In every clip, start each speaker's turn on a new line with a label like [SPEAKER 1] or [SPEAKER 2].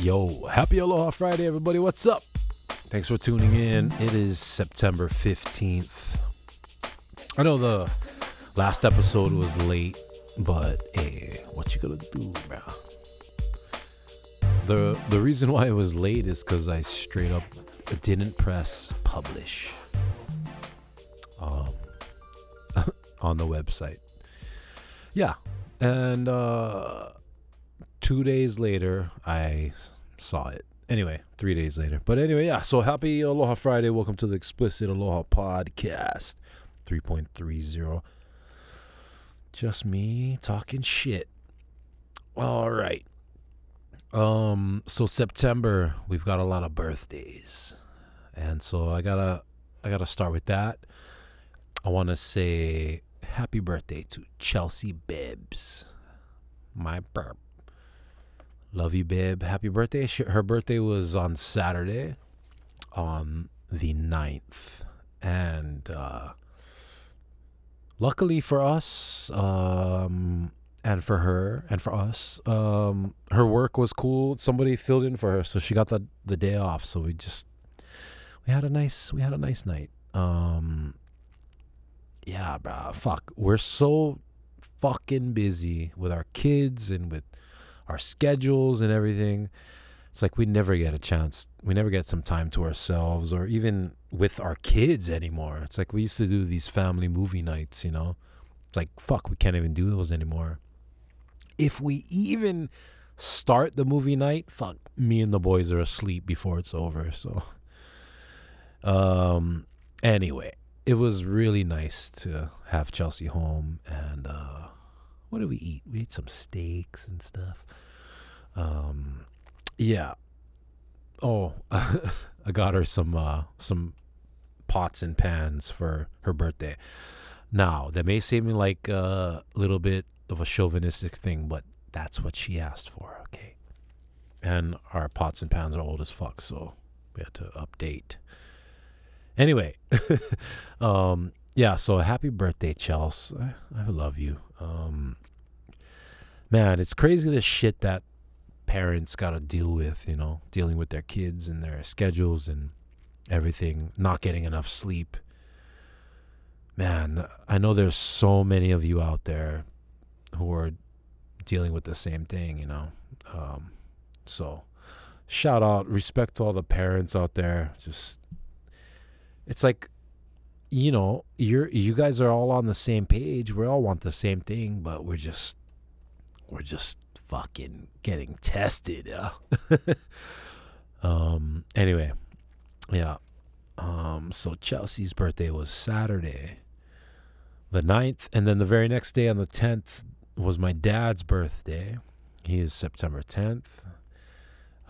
[SPEAKER 1] Yo, happy Aloha Friday, everybody. What's up? Thanks for tuning in. It is September 15th. I know the last episode was late, but hey, what you gonna do, bro? The the reason why it was late is because I straight up didn't press publish um, on the website. Yeah, and uh, two days later, I saw it. Anyway, three days later. But anyway, yeah. So happy Aloha Friday. Welcome to the Explicit Aloha Podcast 3.30. Just me talking shit. All right. Um, so September, we've got a lot of birthdays. And so I gotta I gotta start with that. I wanna say happy birthday to Chelsea Bibbs. My burp. Love you, babe. Happy birthday. She, her birthday was on Saturday, on the 9th. And uh, luckily for us, um, and for her, and for us, um, her work was cool. Somebody filled in for her, so she got the, the day off. So we just, we had a nice, we had a nice night. Um, yeah, bro. Fuck. We're so fucking busy with our kids and with our schedules and everything. It's like we never get a chance. We never get some time to ourselves or even with our kids anymore. It's like we used to do these family movie nights, you know? It's like, fuck, we can't even do those anymore. If we even start the movie night, fuck, me and the boys are asleep before it's over. So, um, anyway, it was really nice to have Chelsea home and, uh, what did we eat? We ate some steaks and stuff. Um, yeah. Oh, I got her some uh, some pots and pans for her birthday. Now that may seem like a little bit of a chauvinistic thing, but that's what she asked for. Okay, and our pots and pans are old as fuck, so we had to update. Anyway, um, yeah. So happy birthday, Chels. I, I love you. Um, man, it's crazy the shit that parents got to deal with, you know, dealing with their kids and their schedules and everything, not getting enough sleep. Man, I know there's so many of you out there who are dealing with the same thing, you know. Um, so, shout out, respect to all the parents out there. Just, it's like, you know, you're you guys are all on the same page. We all want the same thing, but we're just we're just fucking getting tested. Uh. um. Anyway, yeah. Um. So Chelsea's birthday was Saturday, the 9th, and then the very next day on the tenth was my dad's birthday. He is September tenth.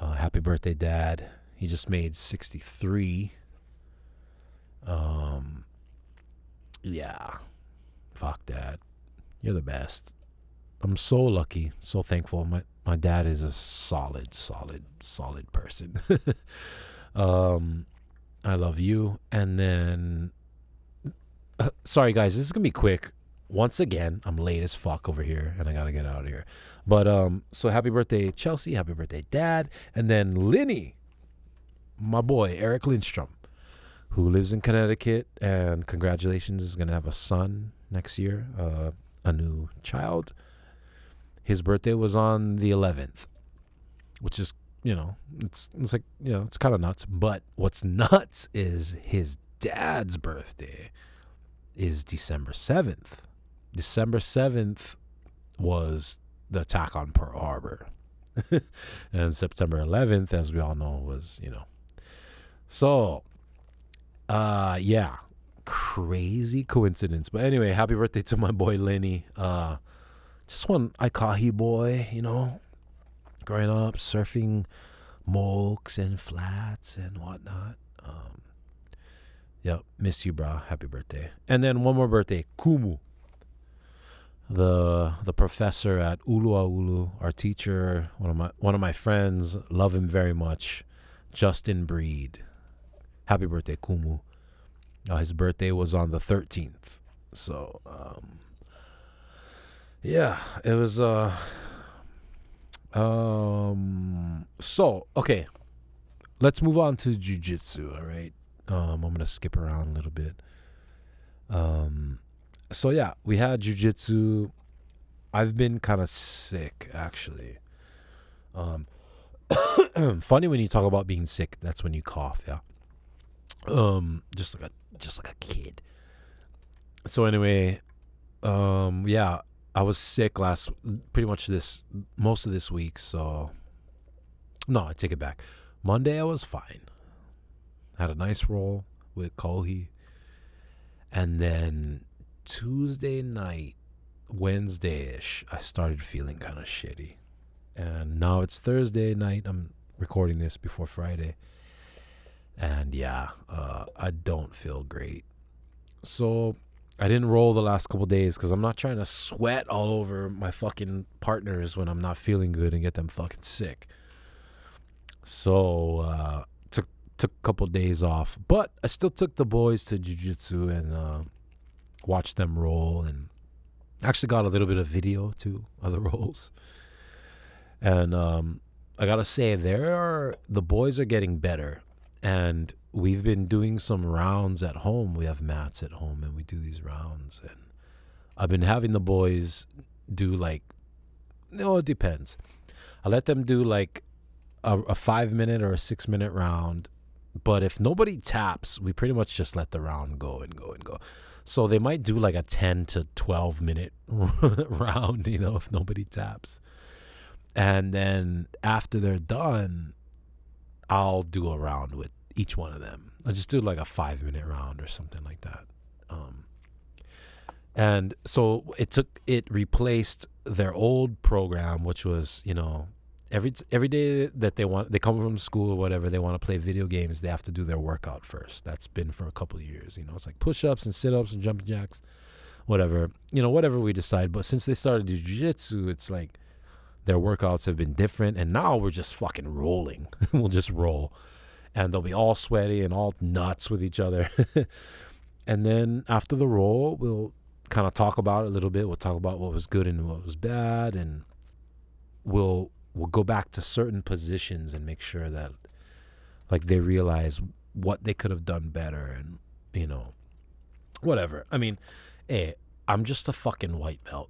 [SPEAKER 1] Uh, happy birthday, Dad. He just made sixty three. Um. Yeah. Fuck that. You're the best. I'm so lucky, so thankful. My my dad is a solid, solid, solid person. um, I love you. And then, uh, sorry guys, this is gonna be quick. Once again, I'm late as fuck over here, and I gotta get out of here. But um, so happy birthday, Chelsea. Happy birthday, Dad. And then Linny, my boy Eric Lindstrom, who lives in Connecticut, and congratulations, is gonna have a son next year, uh, a new child his birthday was on the 11th, which is, you know, it's it's like, you know, it's kind of nuts. But what's nuts is his dad's birthday is December 7th. December 7th was the attack on Pearl Harbor. and September 11th, as we all know, was, you know. So, uh, yeah, crazy coincidence. But anyway, happy birthday to my boy Linny. Uh, just one Aikahi boy, you know, growing up surfing mokes and flats and whatnot. Um, yep, miss you, bro. Happy birthday. And then one more birthday, Kumu. The the professor at Uluaulu, our teacher, one of my one of my friends, love him very much. Justin Breed. Happy birthday, Kumu. Uh, his birthday was on the 13th. So, um, yeah, it was uh um so okay. Let's move on to jujitsu, all right? Um I'm gonna skip around a little bit. Um so yeah, we had jujitsu. I've been kind of sick actually. Um funny when you talk about being sick, that's when you cough, yeah. Um just like a just like a kid. So anyway, um yeah, I was sick last pretty much this most of this week, so no, I take it back. Monday I was fine. Had a nice roll with Kohi. And then Tuesday night, Wednesday ish, I started feeling kind of shitty. And now it's Thursday night. I'm recording this before Friday. And yeah, uh, I don't feel great. So I didn't roll the last couple days because I'm not trying to sweat all over my fucking partners when I'm not feeling good and get them fucking sick. So uh, took took a couple days off, but I still took the boys to jujitsu and uh, watched them roll, and actually got a little bit of video too of the rolls. And um, I gotta say, there are the boys are getting better, and we've been doing some rounds at home. We have mats at home and we do these rounds and I've been having the boys do like no, it depends. I let them do like a, a five minute or a six minute round. But if nobody taps, we pretty much just let the round go and go and go. So they might do like a 10 to 12 minute round, you know, if nobody taps. And then after they're done, I'll do a round with each one of them. I'll just do like a five minute round or something like that. Um, and so it took it replaced their old program, which was you know every every day that they want they come from school or whatever they want to play video games they have to do their workout first. That's been for a couple years. You know, it's like push ups and sit ups and jumping jacks, whatever. You know, whatever we decide. But since they started jiu-jitsu, it's like their workouts have been different, and now we're just fucking rolling. we'll just roll and they'll be all sweaty and all nuts with each other. and then after the roll, we'll kind of talk about it a little bit. We'll talk about what was good and what was bad, and we'll we'll go back to certain positions and make sure that like they realize what they could have done better and you know whatever. I mean, hey, I'm just a fucking white belt.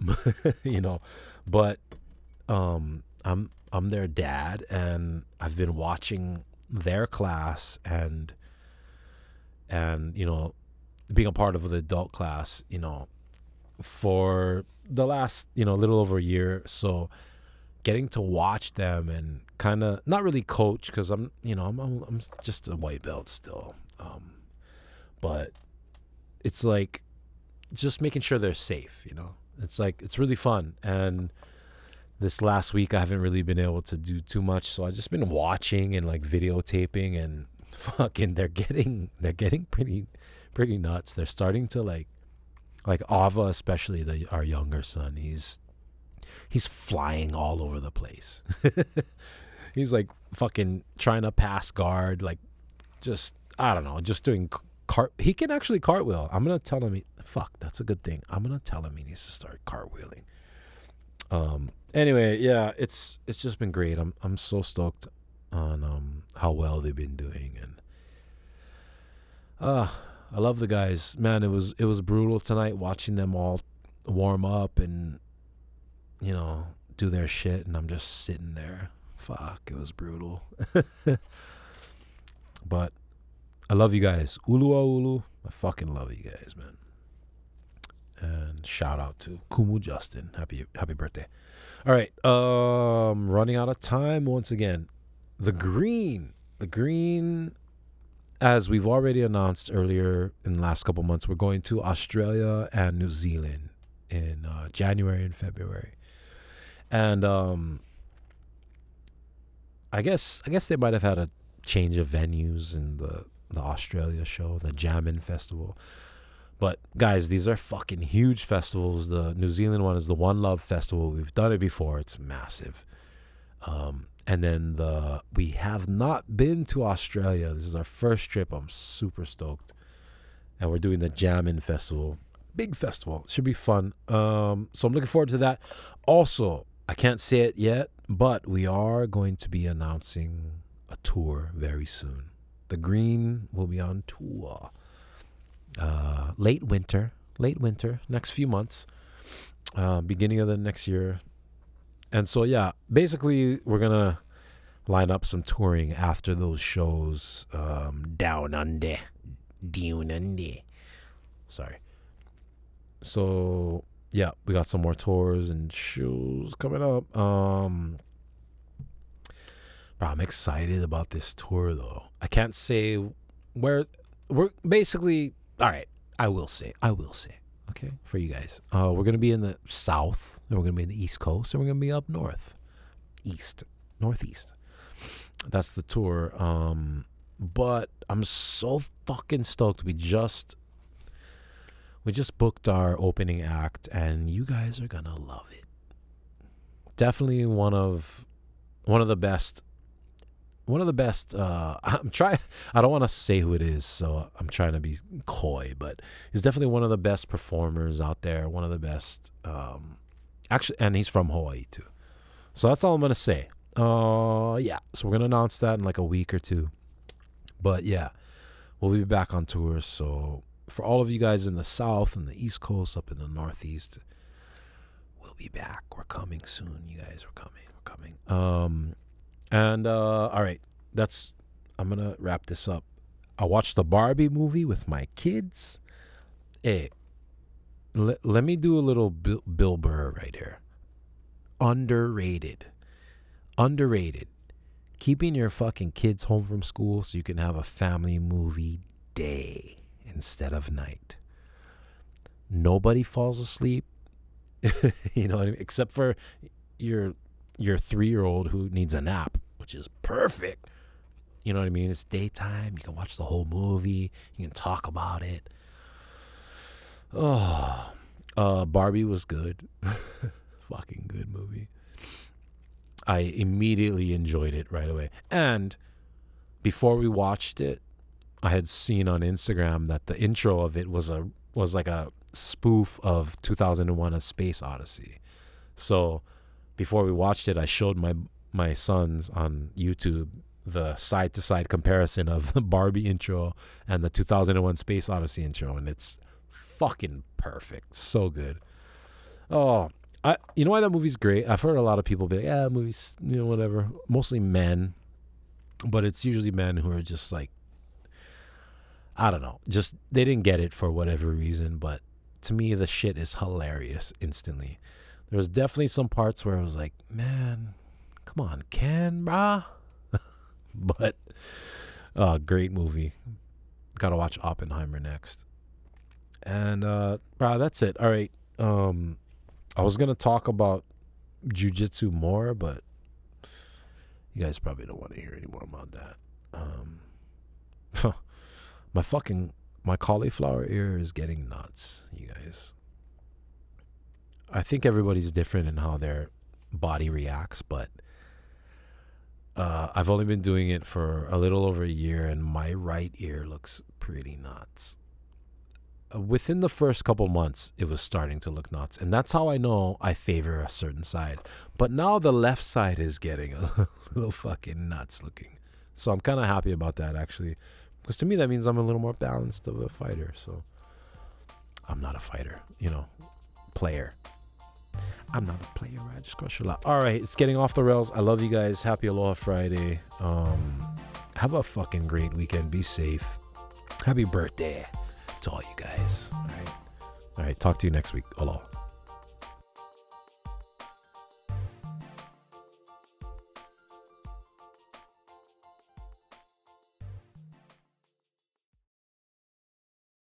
[SPEAKER 1] you know, but um I'm I'm their dad and I've been watching their class and and you know being a part of the adult class you know for the last you know a little over a year so getting to watch them and kind of not really coach because i'm you know I'm, I'm, I'm just a white belt still um but it's like just making sure they're safe you know? It's like it's really fun and this last week I haven't really been able to do too much, so I've just been watching and like videotaping and fucking they're getting they're getting pretty pretty nuts. They're starting to like like Ava especially the our younger son, he's he's flying all over the place. he's like fucking trying to pass guard like just I don't know, just doing cart he can actually cartwheel. I'm to tell him he, fuck, that's a good thing. I'm to tell him he needs to start cartwheeling. Um anyway, yeah, it's it's just been great. I'm I'm so stoked on um how well they've been doing and uh I love the guys. Man, it was it was brutal tonight watching them all warm up and you know, do their shit and I'm just sitting there. Fuck, it was brutal. but I love you guys. Uluaulu. I fucking love you guys, man. And shout out to Kumu Justin. Happy happy birthday. All right. Um running out of time once again. The green. The green as we've already announced earlier in the last couple months, we're going to Australia and New Zealand in uh, January and February. And um I guess I guess they might have had a change of venues in the the Australia show, the Jammin Festival. But guys, these are fucking huge festivals. The New Zealand one is the One Love Festival. We've done it before. It's massive. Um, and then the we have not been to Australia. This is our first trip. I'm super stoked. And we're doing the Jammin Festival. big festival. Should be fun. Um, so I'm looking forward to that. Also, I can't say it yet, but we are going to be announcing a tour very soon. The Green will be on tour. Uh, late winter, late winter, next few months, uh, beginning of the next year. And so, yeah, basically, we're going to line up some touring after those shows um, down under. Down under. Sorry. So, yeah, we got some more tours and shows coming up. Um, bro, I'm excited about this tour though. I can't say where we're basically. All right, I will say. I will say. Okay, for you guys, uh, we're gonna be in the south, and we're gonna be in the east coast, and we're gonna be up north, east, northeast. That's the tour. Um, but I'm so fucking stoked. We just we just booked our opening act and you guys are gonna love it definitely one of one of the best one of the best uh i'm trying i don't want to say who it is so i'm trying to be coy but he's definitely one of the best performers out there one of the best um actually and he's from hawaii too. So that's all i'm gonna say. Uh yeah so we're gonna announce that in like a week or two. But yeah we'll be back on tour so for all of you guys in the south and the east coast up in the northeast we'll be back. We're coming soon you guys are coming we're coming. Um and uh all right that's i'm gonna wrap this up. I watched the barbie movie with my kids. Hey le- let me do a little bill, bill burr right here. Underrated. Underrated. Keeping your fucking kids home from school so you can have a family movie day instead of night. Nobody falls asleep, you know, except for your your three year old who needs a nap, which is perfect. You know what I mean? It's daytime. You can watch the whole movie. You can talk about it. Oh, uh, Barbie was good. Fucking good movie. I immediately enjoyed it right away. And before we watched it, I had seen on Instagram that the intro of it was a was like a spoof of 2001: A Space Odyssey. So before we watched it, I showed my my sons on YouTube the side to side comparison of the Barbie intro and the 2001: Space Odyssey intro, and it's fucking perfect. So good. Oh, I you know why that movie's great? I've heard a lot of people be like, yeah, movies, you know, whatever. Mostly men, but it's usually men who are just like I don't know. Just they didn't get it for whatever reason, but to me the shit is hilarious instantly. There was definitely some parts where I was like, man, come on, Ken, brah. but uh great movie. Gotta watch Oppenheimer next. And uh brah, that's it. All right. Um I was gonna talk about jujitsu more, but you guys probably don't want to hear any more about that. Um My fucking my cauliflower ear is getting nuts, you guys. I think everybody's different in how their body reacts, but uh, I've only been doing it for a little over a year, and my right ear looks pretty nuts. Uh, within the first couple months, it was starting to look nuts, and that's how I know I favor a certain side. But now the left side is getting a little fucking nuts looking, so I'm kind of happy about that actually. Because to me, that means I'm a little more balanced of a fighter. So I'm not a fighter, you know, player. I'm not a player. I just crush a lot. All right, it's getting off the rails. I love you guys. Happy Aloha Friday. Um, have a fucking great weekend. Be safe. Happy birthday to all you guys. All right. All right. Talk to you next week. Aloha.